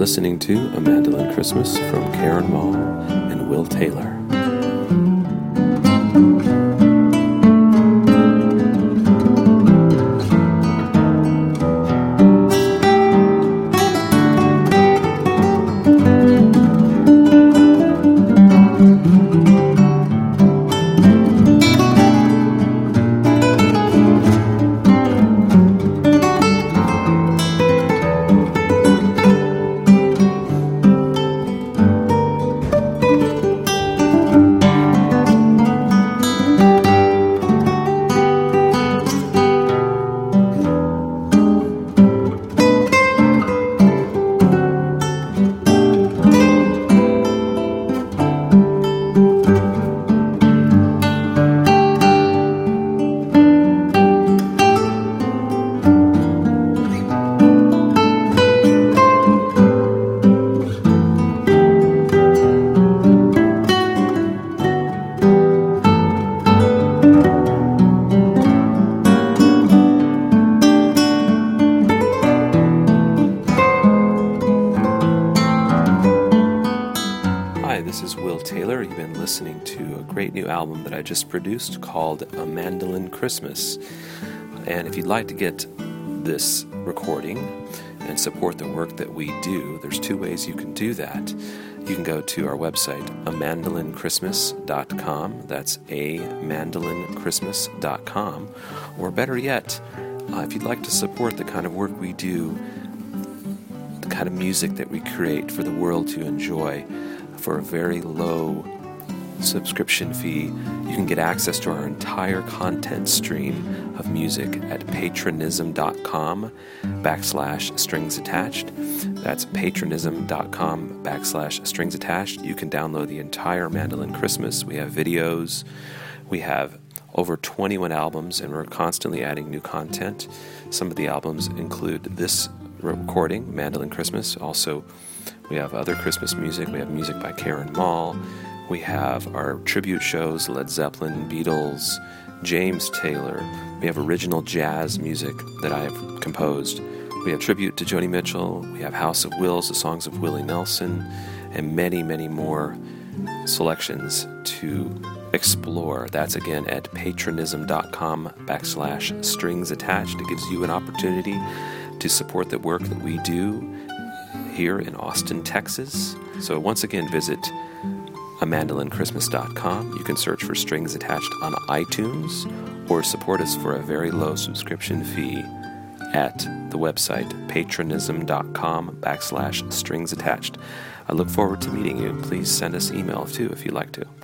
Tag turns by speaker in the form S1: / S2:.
S1: listening to A Mandolin Christmas from Karen Mall and Will Taylor. This is Will Taylor. You've been listening to a great new album that I just produced called A Mandolin Christmas. And if you'd like to get this recording and support the work that we do, there's two ways you can do that. You can go to our website, amandolinchristmas.com. That's a mandolinchristmas.com. Or better yet, uh, if you'd like to support the kind of work we do, the kind of music that we create for the world to enjoy for a very low subscription fee, you can get access to our entire content stream of music at patronism.com backslash strings attached. That's patronism.com backslash strings attached. You can download the entire Mandolin Christmas. We have videos. We have over 21 albums, and we're constantly adding new content. Some of the albums include this recording, Mandolin Christmas. Also, we have other Christmas music. We have music by Karen Mall. We have our tribute shows Led Zeppelin, Beatles, James Taylor. We have original jazz music that I have composed. We have tribute to Joni Mitchell. We have House of Wills, the songs of Willie Nelson, and many, many more selections to explore. That's again at patronism.com backslash strings attached. It gives you an opportunity to support the work that we do here in Austin, Texas. So once again, visit amandolinchristmas.com. You can search for strings attached on iTunes or support us for a very low subscription fee at the website patronism.com backslash strings attached. I look forward to meeting you. Please send us email too if you'd like to.